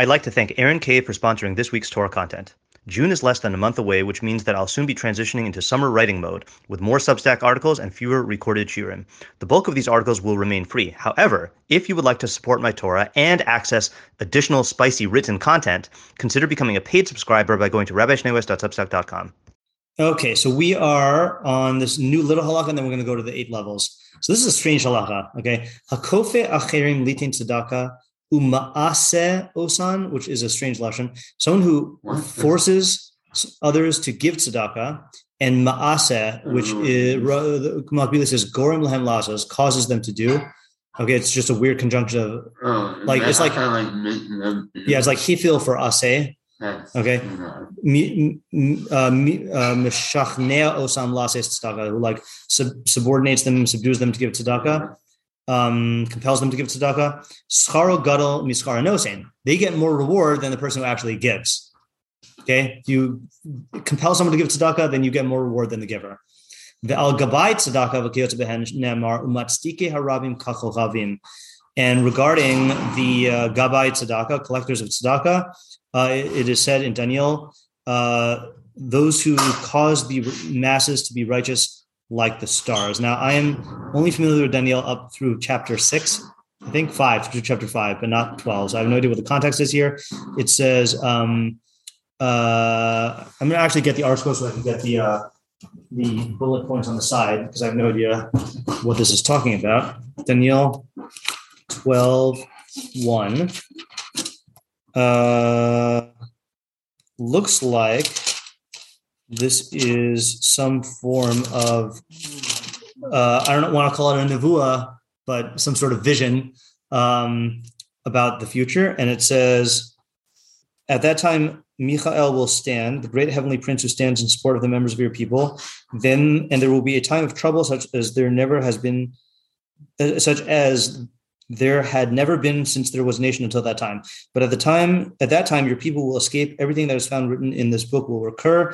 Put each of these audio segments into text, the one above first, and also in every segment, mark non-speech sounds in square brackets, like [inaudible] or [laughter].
I'd like to thank Aaron Cave for sponsoring this week's Torah content. June is less than a month away, which means that I'll soon be transitioning into summer writing mode with more Substack articles and fewer recorded shiurim. The bulk of these articles will remain free. However, if you would like to support my Torah and access additional spicy written content, consider becoming a paid subscriber by going to rabbischneeweiss.substack.com. Okay, so we are on this new little halakha, and then we're going to go to the eight levels. So this is a strange halakha. Okay, hakofe acherim litin tzedakah umaase osan, which is a strange lashon. Someone who forces others to give tzedakah, and maase, which mm. is says gorim lahem lazos, causes them to do. Okay, it's just a weird conjunction of oh, like it's like yeah, it's like hifil for ase. Okay, uh, mishachnea osam lases tzedakah, who like subordinates them, subdues them to give tzedakah um, compels them to give tzedakah. Scharo gadol mischara nosen. They get more reward than the person who actually gives. Okay, you compel someone to give tzedakah, then you get more reward than the giver. The al gabai tzedakah v'kiyot behen. And regarding the uh, gabai tzedakah, collectors of tzedakah, uh, it, it is said in Daniel, uh, those who cause the masses to be righteous like the stars. Now, I am only familiar with Daniel up through chapter six, I think five through chapter five, but not 12. So I have no idea what the context is here. It says, um, uh, I'm going to actually get the article so I can get the, uh, the bullet points on the side because I have no idea what this is talking about. Daniel 12, 1. Uh, looks like this is some form of uh, I don't want to call it a nevuah, but some sort of vision um, about the future. And it says, at that time, Michael will stand, the great heavenly prince who stands in support of the members of your people. Then, and there will be a time of trouble such as there never has been, uh, such as there had never been since there was a nation until that time. But at the time, at that time, your people will escape. Everything that is found written in this book will recur.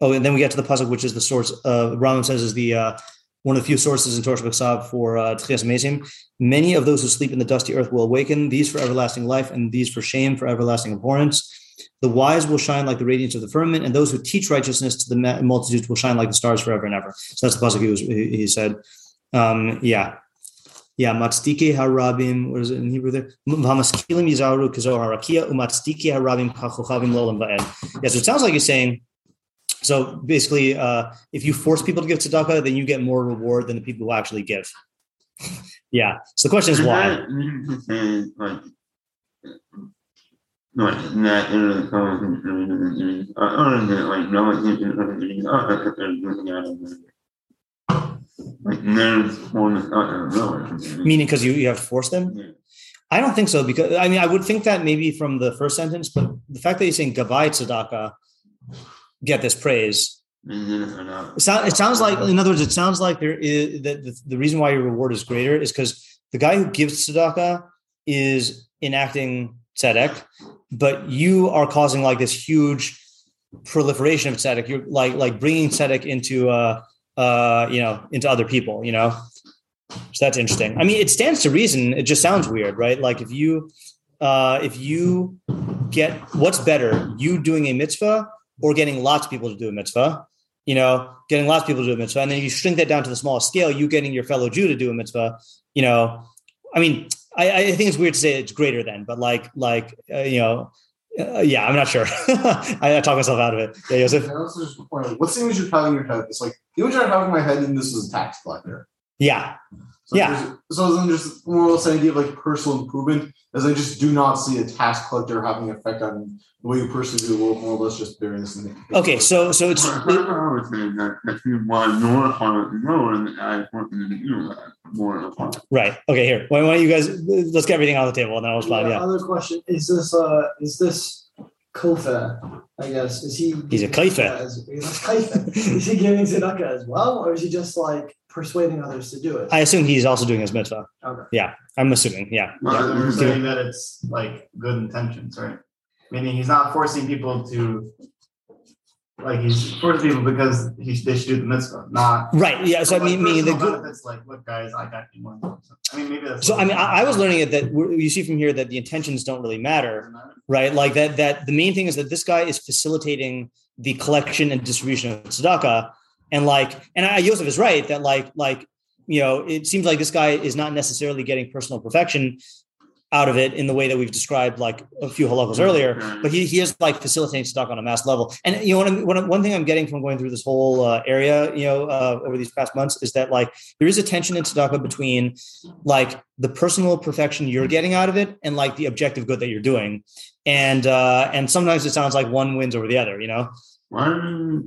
Oh, and then we get to the pasuk, which is the source. Uh, Rambam says is the uh, one of the few sources in Torah B'Ksav for uh, Tchias Mesim. Many of those who sleep in the dusty earth will awaken. These for everlasting life, and these for shame, for everlasting abhorrence. The wise will shine like the radiance of the firmament, and those who teach righteousness to the multitudes will shine like the stars forever and ever. So that's the pasuk he, was, he said. Um, yeah, yeah, matstike harabim. What is it in Hebrew there? V'hamaskilim yizaru kazohar rakia umatstike harabim kachochavim lolam va'ed. Yeah, so it sounds like you're saying. So basically, uh, if you force people to give tzedakah, then you get more reward than the people who actually give. [laughs] yeah. So the question is why. Like, like Meaning because you, you have to force them? Yeah. I don't think so because I mean I would think that maybe from the first sentence, but the fact that you're saying Gabbai Tzedakah get this praise. Mm-hmm. It, sound, it sounds like, in other words, it sounds like there is that the, the reason why your reward is greater is because the guy who gives tzedakah is enacting tzedek, but you are causing like this huge proliferation of tzedek. You're like like bringing tzedek into uh, uh, you know, into other people, you know. So that's interesting. I mean, it stands to reason. It just sounds weird, right? Like if you uh, if you get what's better, you doing a mitzvah or getting lots of people to do a mitzvah, you know, getting lots of people to do a mitzvah, and then you shrink that down to the smallest scale, you getting your fellow Jew to do a mitzvah, you know, I mean, I, I think it's weird to say it's greater than, but like, like, uh, you know, uh, yeah, I'm not sure. [laughs] I, I talk myself out of it. Yeah, Joseph. What's the image you're having in your head? It's like the image I have in my head, and this is a tax collector. Yeah. So yeah. So then just more or less idea of like personal improvement, as I just do not see a tax collector having an effect on the way you personally do the world, more or less just bearing this in the Okay, so so it's I would say that if you want more fun, more and I want you more fun. Right. Okay, here. Why don't you guys let's get everything on the table and then I'll respond. Yeah. Other question. Is this uh is this Kofa, I guess. Is he He's a kaifa. is he giving tzedakah as well, or is he just like persuading others to do it? I assume he's also doing his mitzvah. Okay. Yeah, I'm assuming. Yeah. yeah. You're saying that it's like good intentions, right? Meaning he's not forcing people to like he's forcing people because he, they should do the mitzvah, not. Right. Yeah. So I mean, the good. benefits, like, look, guys, I got you one. I mean, maybe that's. So I mean, I, I was learning it that you see from here that the intentions don't really matter, right? Like that. That the main thing is that this guy is facilitating the collection and distribution of tzedakah, and like, and I, Yosef is right that like, like you know, it seems like this guy is not necessarily getting personal perfection out of it in the way that we've described like a few halachos earlier, but he, he is like facilitating tzedakah on a mass level. And you know, one, one, one thing I'm getting from going through this whole uh, area, you know, uh, over these past months is that like there is a tension in tzedakah between like the personal perfection you're getting out of it and like the objective good that you're doing. And uh, and sometimes it sounds like one wins over the other, you know. Why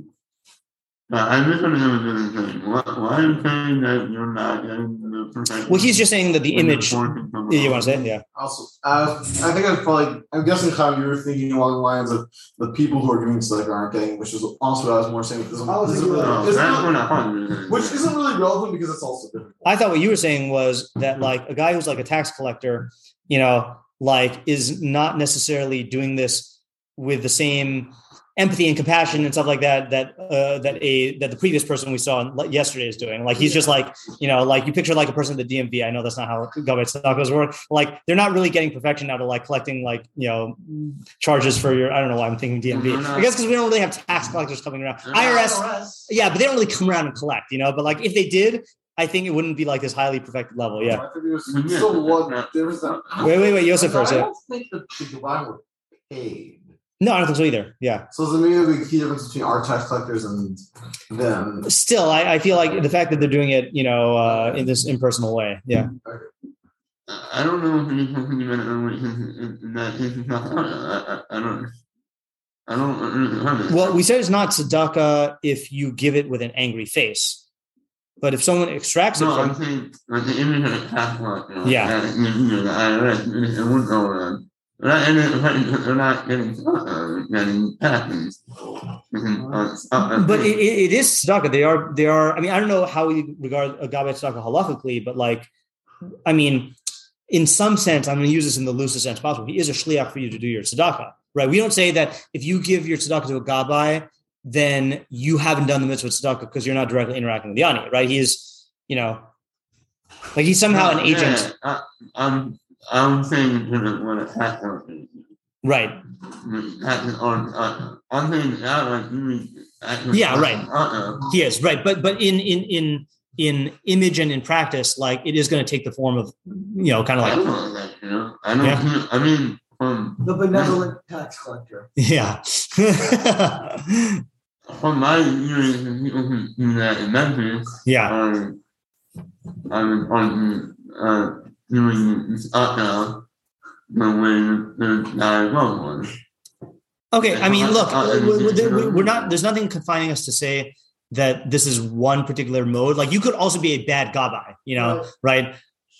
are I misunderstood what you're saying. Why, why are you saying that you're not getting the perfection? Well, he's just saying that the image. portion You want out? to say, yeah? Also, uh, I think I'd probably. I'm guessing how you were thinking along the lines of the people who are giving tzedakah aren't getting, which is also what I was more saying. Because I was isn't really, No, isn't that's really- what I thought you were saying. which isn't really relevant because it's also different. I thought what you were saying was that like a guy who's like a tax collector, you know, like is not necessarily doing this with the same empathy and compassion and stuff like that that uh, that a that the previous person we saw yesterday is doing. Like he's just like you know, like you picture like a person at the DMV. I know that's not how government tacos work. Like they're not really getting perfection out of like collecting like you know charges for your. I don't know why I'm thinking DMV. I guess because we don't really have tax collectors coming around. IRS, yeah, but they don't really come around and collect. You know, but like if they did. I think it wouldn't be like this highly perfected level. Yeah. I think there's Well, yeah, so what there was that. Wait, wait, wait, Yosef first, I yeah. don't think that the Dubai were paid. No, I don't think so either. Yeah. So is there's maybe a big key difference between our tax collectors and them. Still, I, I feel like the fact that they're doing it, you know, uh, in this impersonal way. Yeah. I don't know if he's talking about it, that he's not, I, I, I don't, I don't. Well, we said it's not tzedakah if you give it with an angry face, but if someone extracts it No, I'm from, saying, like the image of the tax law, you know, Yeah. that, you know, the IRS, it, it wouldn't go around. They're not, and it- they're not getting, but it, it, is tzedakah. They are, they are. I mean, I don't know how we regard a gabbai tzedakah halachically, but like, I mean, in some sense, I'm going to use this in the loosest sense possible. He is a shliach for you to do your tzedakah, right? We don't say that if you give your tzedakah to a gabbai, then you haven't done the mitzvah tzedakah because you're not directly interacting with the ani, right? He is, you know, like he's somehow an agent, Yeah, I, I'm, I'm saying that what a tax law right? On, uh, I'm saying that like you. actually- Yeah, right. He is right, but but in in in in image and in practice, like it is going to take the form of you know, kind of I like don't know that, you know, I don't, Yeah. I mean, um, The benevolent tax collector. yeah. [laughs] from my experience with people who do that in Memphis, yeah. um, I was on, uh, doing now, the way the dialogue was. Okay, I mean, look, Uh, we- we're not. There's nothing confining us to say that this is one particular mode. Like you could also be a bad gabbai, you know, right?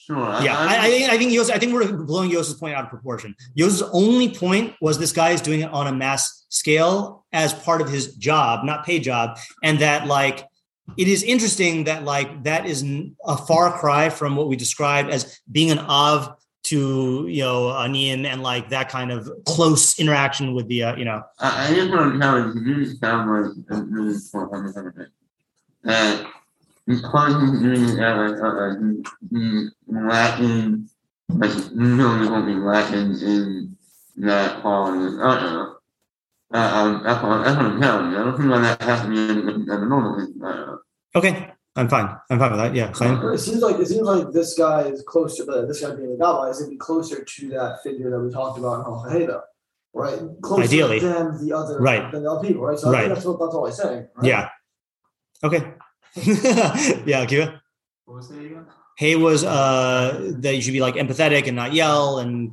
Sure. Yeah, I, I think I think Yos, I think we're blowing Yos's point out of proportion. Yos's only point was this guy is doing it on a mass scale as part of his job, not paid job, and that like it is interesting that like that is a far cry from what we described as being an av to you know anian and like that kind of close interaction with the uh, you know I, I just want to tell you, you sound like a really important everything. That because he, he lacking, like, you know, going to be lacking in that quality. Uh-uh. Uh, um, that's what, that's what I'm telling you. I don't think that has to be in, in, in the normal. Uh, okay i'm fine i'm fine with that yeah Chaim? It seems like it seems like this guy is closer, but this guy being the gabbai is going to be closer to that figure that we talked about in Al Qaeda, right? Closer Ideally. than the other, Right. Than the other people, right? So I Right. think that's what that's all he's saying. Right? yeah okay [laughs] yeah Akiva? What was it again? Hay was uh that you should be like empathetic and not yell and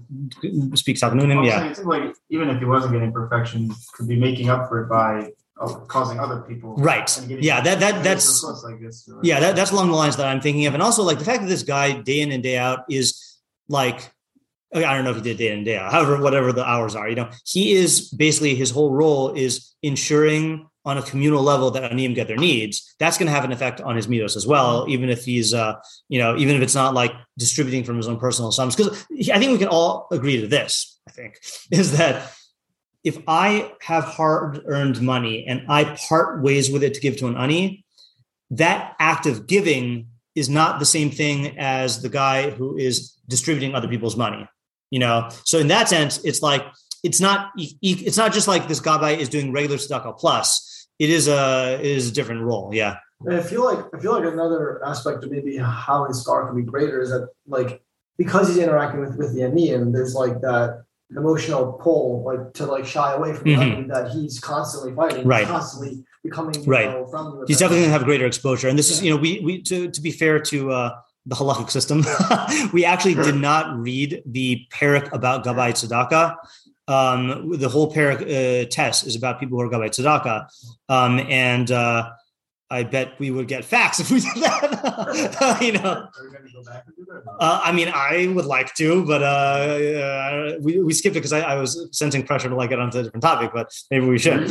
speak I'm Saknunim. Yeah. it seems like even if he wasn't getting perfection, could be making up for it by uh, causing other people. Right. Yeah, that- that- that's- I guess, or- Yeah, that, that's along the lines that I'm thinking of. And also like the fact that this guy day in and day out is like I don't know if he did day in and day out, however, whatever the hours are, you know, he is basically his whole role is ensuring on a communal level that Anim get their needs. That's going to have an effect on his middos as well, even if he's, uh, you know, even if it's not like distributing from his own personal sums. Because I think we can all agree to this. I think [laughs] is that if I have hard earned money and I part ways with it to give to an ani, that act of giving is not the same thing as the guy who is distributing other people's money. You know, so in that sense, it's like it's not it's not just like this gabbai is doing regular tzedakah plus. It is a it is a different role. Yeah. And I feel like I feel like another aspect of maybe how his schar can be greater is that like because he's interacting with with the aniyim, there's like that emotional pull like to like shy away from Mhm. the that he's constantly fighting, Right. constantly becoming you Right. know, friendly He's definitely going to have greater exposure. And this is, you know, we we to to be fair to uh, the halachic system, [laughs] we actually did not read the parak about Gabbai Tzedakah. Um, the whole parak uh, test is about people who are Gabbai Tzedakah, um, and uh, I bet we would get facts [laughs] if we did that. [laughs] you know, Are we gonna go back and do that? uh, I mean, I would like to, but uh, we we skipped it because I, I was sensing pressure to like get onto a different topic. But maybe we should.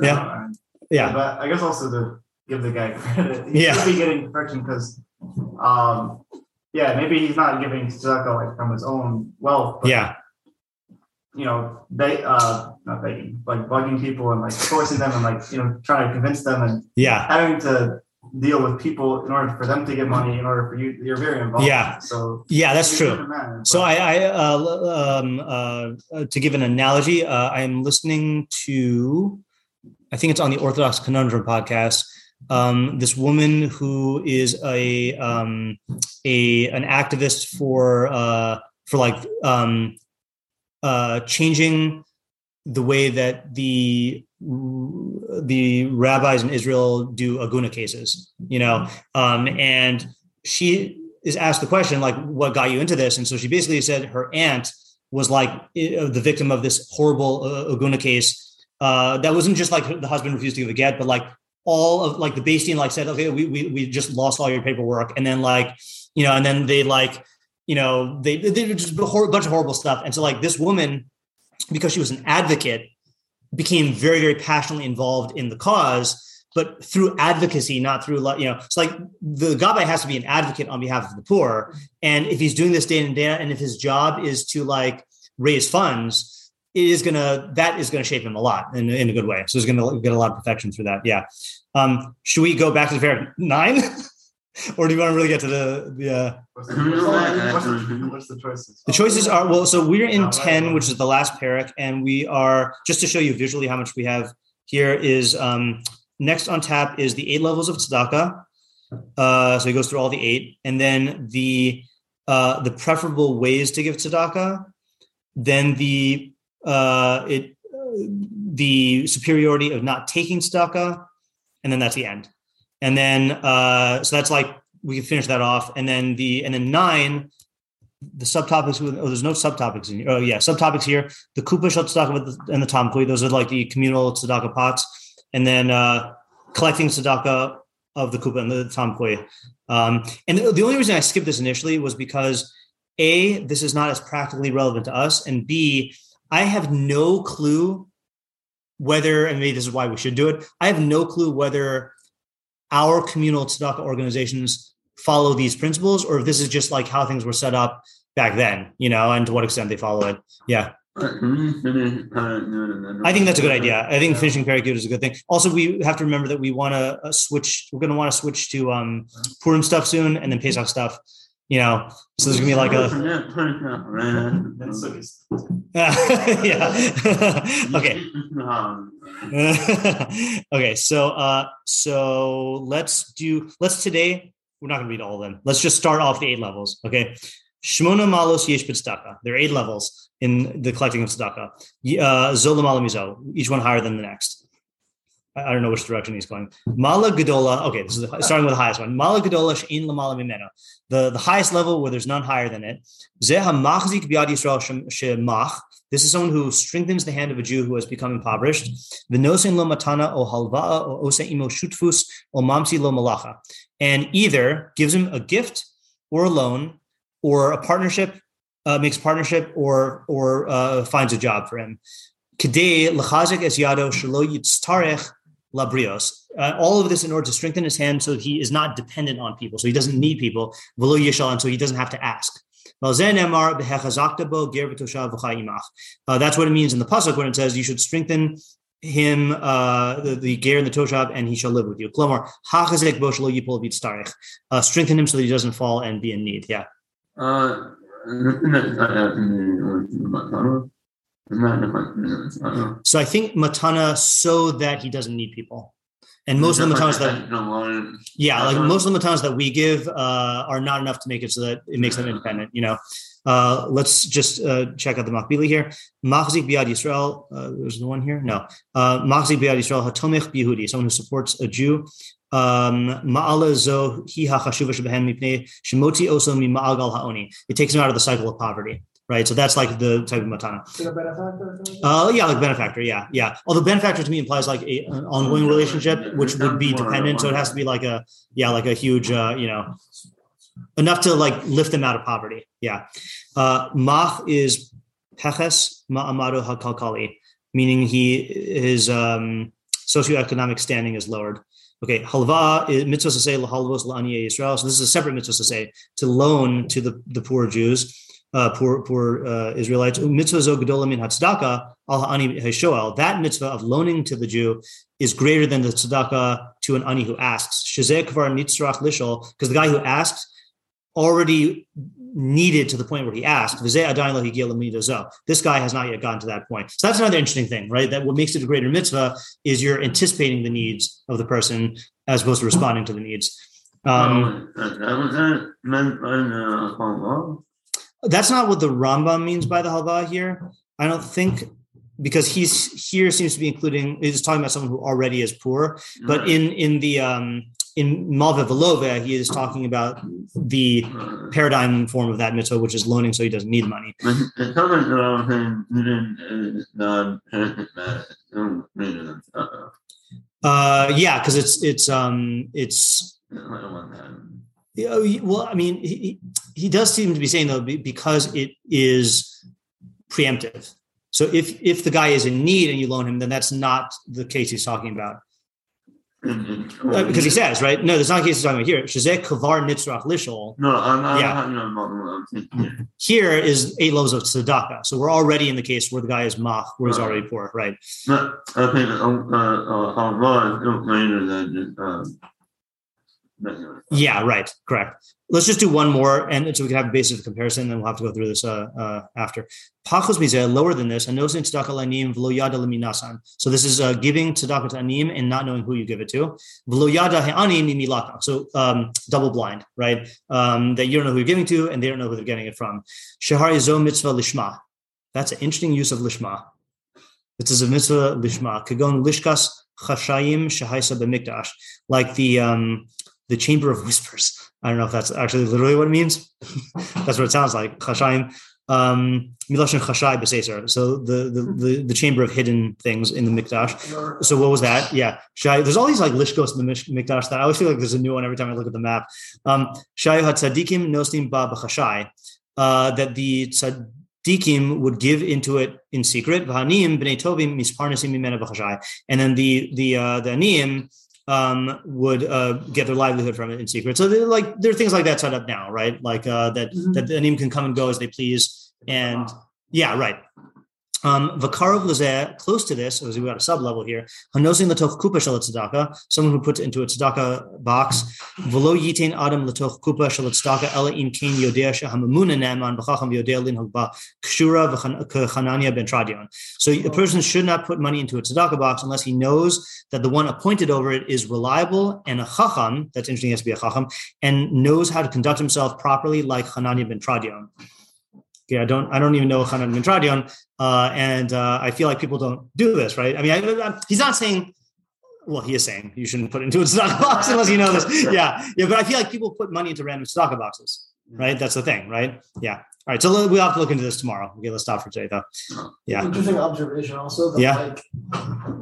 Yeah. Yeah. But I guess also to give the guy [laughs] credit, he Yeah. should be getting perfection because, um, yeah, maybe he's not giving tzedakah like from his own wealth. But, Yeah. You know, they uh not begging, like bugging people and like forcing them and like you know trying to convince them and Yeah. having to deal with people in order for them to get money. In order for you, you're very involved. Yeah. So Yeah. That's true. So I, I uh, um, uh, to give an analogy, uh, I am listening to, I think it's on the Orthodox Conundrum podcast. Um, this woman who is a um, a an activist for uh, for like um, uh, changing the way that the the rabbis in Israel do aguna cases, you know, um, and she is asked the question like, "What got you into this?" And so she basically said her aunt was like uh, the victim of this horrible uh, aguna case. Uh, that wasn't just like the husband refused to give a get, but like all of like the beis din like said, "Okay, we we we just lost all your paperwork," and then like you know, and then they like you know they they did just a bunch of horrible stuff, and so like this woman, because she was an advocate, became very very passionately involved in the cause but through advocacy not through you know it's like the gabbai has to be an advocate on behalf of the poor. And if he's doing this day in and day out and if his job is to like raise funds it is gonna that is gonna shape him a lot in, in a good way. So he's gonna get a lot of perfection through that. Yeah. Um should we go back to the fair nine [laughs] [laughs] or do you want to really get to the the uh What's the, what's the, what's the, choices? the choices are well, so we're in 10, which is the last parak, and we are just to show you visually how much we have here is um next on tap is the eight levels of tzedakah. Uh so he goes through all the eight, and then the uh the preferable ways to give tzedakah, then the uh it the superiority of not taking tzedakah, and then that's the end. And then uh so that's like we can finish that off, and then the and then nine the subtopics oh there's no subtopics in here. Oh yeah, subtopics here. The Kupa the, and the Tamchui, those are like the communal tzedakah pots. And then uh collecting tzedakah of the Kupa and the Tamchui. Um, and the, the only reason I skipped this initially was because A, this is not as practically relevant to us, and B, I have no clue whether, and maybe this is why we should do it, I have no clue whether our communal tzedakah organizations follow these principles or if this is just like how things were set up back then, you know, and to what extent they follow it. Yeah. I think that's a good idea. I think finishing Parakut is a good thing. Also, we have to remember that we want to uh, switch. We're going to want to switch to um, Purim stuff soon, and then Pesach stuff. You know, so there's going to be like a That's so it's- [laughs] yeah. [laughs] okay. [laughs] okay. So uh, so let's do. Let's today. We're not going to read all of them. Let's just start off the eight levels. Okay. Shmona malos yesh b'tzedakah. There are eight levels in the collecting of tzedakah. Y- Uh, Zola malamizo, each one higher than the next. I don't know which direction he's going. Mala Gedola. Okay, this is the, starting with the highest one. Mala Gedola she'in lamala mimeno. The the highest level where there's none higher than it. Zeh hamachzik biad Yisrael shem- shemach. This is someone who strengthens the hand of a Jew who has become impoverished. V'nosin lo matana o halva'a o ose imo shutfus o mamsi lo malacha. And either gives him a gift or a loan or a partnership, uh, makes partnership or or uh, finds a job for him. Kedei lechazik es yado shelo yitztarech labrios. Uh, all of this in order to strengthen his hand so he is not dependent on people. So he doesn't need people. Velo yishal, and so he doesn't have to ask. Uh, That's what it means in the pasuk when it says you should strengthen him, uh, the, the ger and the toshav, and he shall live with you. Uh, Strengthen him so that he doesn't fall and be in need. Yeah. Uh, looking at that in the Matana, not the Matana. So I think matana so that he doesn't need people. And most of the matanas that Yeah, like Uh-huh. most of the matanas that we give uh, are not enough to make it so that it makes them independent. You know, uh, let's just uh, check out the Makbili here. Machzik biad Yisrael. Uh, there's the one here. No, uh, Machzik biad Yisrael hatomich biyehudi, someone who supports a Jew. Um, Ma'ala zo hi hachashuva shebehen mipnei shemoti oso mi ma'agal ha'oni. It takes him out of the cycle of poverty. Right, so that's like the type of matana. Is it benefactor? Uh, yeah, like benefactor. Yeah, yeah. Although benefactor to me implies like a, an ongoing relationship, which would be dependent. So it has to be like a yeah, like a huge uh, you know, enough to like lift them out of poverty. Yeah. Uh, mach is peches ma'amado hakalkali, meaning he his um, socioeconomic standing is lowered. Okay, halva is mitzvah to say lahalvos la'aniye Yisrael. So this is a separate mitzvah to say to loan to the the poor Jews uh, poor poor uh, Israelites. Mitzvah zo gedola min hatzdaka al ha'ani hashoel. That mitzvah of loaning to the Jew is greater than the tzedakah to an ani who asks. Shezeh kvar nitzrach lishol, because the guy who asks already needed to the point where he asked. This guy has not yet gotten to that point. So that's another interesting thing, right? That what makes it a greater mitzvah is you're anticipating the needs of the person as opposed to responding to the needs. Um, that's not what the Rambam means by the halva here. I don't think because he's here seems to be including he's talking about someone who already is poor, but in in the um in Malva Velova, he is talking about the Uh, paradigm form of that mitzvah, which is loaning so he doesn't need money. It's something that I'm saying didn't. Don't read it. Uh-oh. Uh yeah, because it's it's um it's well, I mean, he, he does seem to be saying though because it is preemptive. So if if the guy is in need and you loan him, then that's not the case he's talking about. Uh, because he says, right? No, that's not the case he's talking about here. Shazek kavar nitzrach lishol. No, I'm not Yeah. about what I'm thinking. Here is eight loaves of tzedakah. So we're already in the case where the guy is mach, where he's already poor, right? But I think uh, uh, Halva is no greater than just, uh, than- Yeah, right. Correct. Let's just do one more, and so we can have a basis of comparison. Then we'll have to go through this uh, uh, after. Pachos mizeh lower than this, and v'lo yada leminasan. So this is uh, giving tzedakah to anim and not knowing who you give it to. V'lo yada. So um, double blind, right? Um, that you don't know who you're giving to, and they don't know who they're getting it from. Shehar yizo mitzvah lishma. That's an interesting use of lishma. This is a mitzvah lishma. Kagon lishkas chashayim shahaisa b'mikdash, like the um, the chamber of whispers. I don't know if that's actually literally what it means. [laughs] that's what it sounds like. Chashayim. Um, Miloshin Chashai. So the, the the the chamber of hidden things in the Mikdash. So what was that? Yeah, Shai. There's all these like lishkos in the Mikdash that I always feel like there's a new one every time I look at the map. Um, Shai Hatzadikim Nostim Ba B'Chashai. Uh, that the tzadikim would give into it in secret. V'hanim b'nei tovim misparnasim mimena b'chashai. And then the the uh, the aniyim um, would uh, get their livelihood from it in secret. So they're like there are things like that set up now, right? Like uh, that Mhm. that the aniyim can come and go as they please. And yeah, right. Um, Vakarov Lazeh, close to this, as we got a sub level here, Hanosin Latoch Kupa Shal Tzedakah, someone who puts into a tzedakah box, Velo Yitain Adam Latoch Kupa Shal Tzedakah, Ela Im Kain Yodea Shahamamuna Naman Bachacham Yodea Lin Hogba Kshura V'Chanania Ben Tradion. So a person should not put money into a tzedakah box unless he knows that the one appointed over it is reliable and a chacham, that's interesting, he has to be a chacham, and knows how to conduct himself properly like Hanania Ben Tradion. Okay, I don't, I don't even know Hanan Ben Tradion, uh, and uh, I feel like people don't do this, right? I mean, I, he's not saying, well, he is saying you shouldn't put into a tzedakah box [laughs] unless you know this. Yeah, yeah, but I feel like people put money into random tzedakah boxes, right? That's the thing, right? Yeah. All right, so we'll have to look into this tomorrow. Okay, let's stop for today, though. Yeah. Interesting observation also that Yeah. like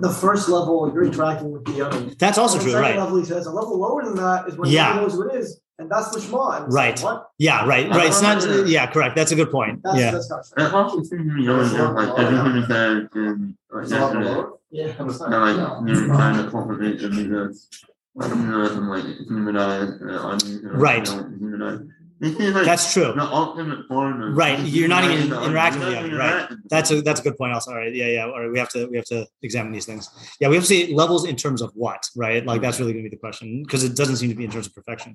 the first level you're interacting with the other. That's also the true, right? level he says a level lower than that is when Yeah. nobody knows who it is, and that's the shema. And Right. Like, what? Yeah, right, right. It's not. Yeah, correct. That's a good point. That's, Yeah. that's not It also seems to me always like everything is said in like. Yeah. And like you're trying to cultivate the because I don't know if I'm like humanize uh, on Right. Humanize. This is like That's true. the ultimate form of Right, you're not even interacting with the other, right. That's a that's a good point. Also, all right, yeah, yeah. All right, we have to we have to examine these things. Yeah, we have to see levels in terms of what, right? Like that's really going to be the question because it doesn't seem to be in terms of perfection.